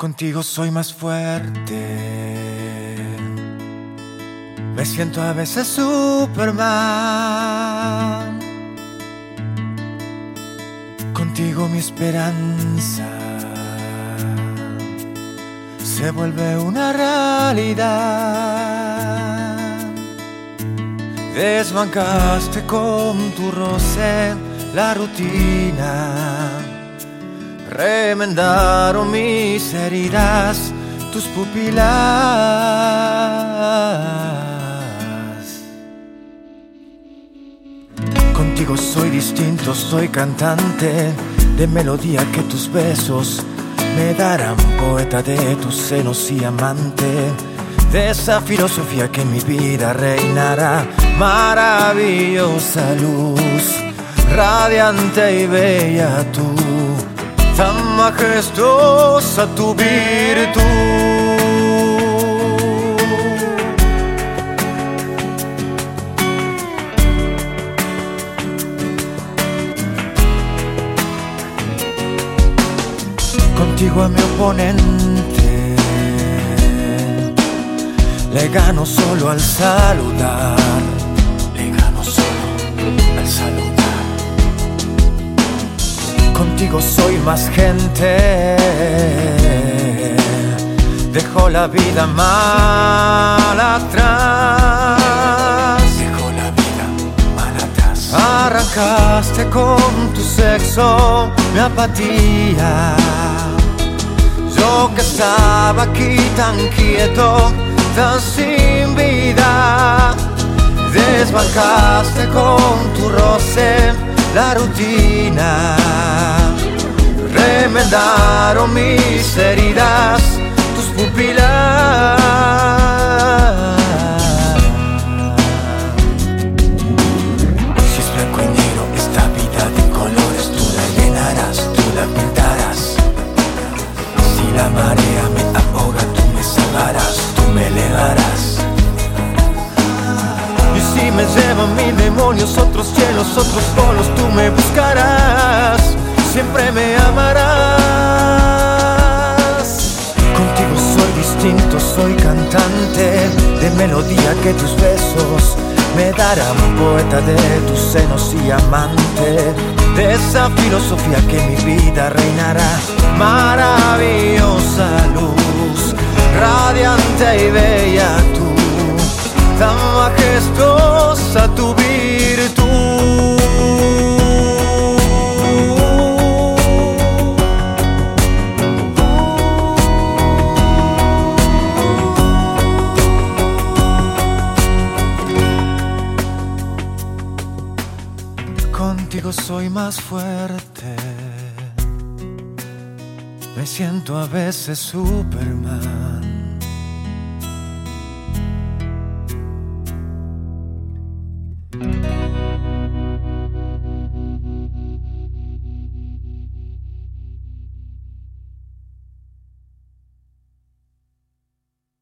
Contigo soy más fuerte. Me siento a veces Superman. Contigo mi esperanza se vuelve una realidad. Desbancaste con tu roce la rutina remendaron mis heridas, tus pupilas. Contigo soy distinto, soy cantante de melodía que tus besos me darán, poeta de tus senos y amante de esa filosofía que mi vida reinará, maravillosa luz, radiante y bella tú tan majestuosa tu virtud. Contigo a mi oponente le gano solo al saludar, le gano solo al saludar contigo soy más gente. Dejo la vida mal atrás. Dejo la vida mal atrás. Arrancaste con tu sexo mi apatía. Yo que estaba aquí tan quieto, tan sin vida. Desbancaste con tu roce la rutina remendaron mis heridas, tus pupilas. Si es blanco y negro esta vida de colores, tú la llenarás, tú la pintarás. Si la marea me ahoga, tú me salvarás, tú me elevarás. Y si me llevan mil demonios, otros cielos, otros polos, tú me buscarás de melodía que tus besos me darán. Poeta de tus senos y amante. De esa filosofía que mi vida reinará. Maravillosa luz, radiante y bella tú, tan majestuosa tu Contigo soy más fuerte. Me siento a veces Superman.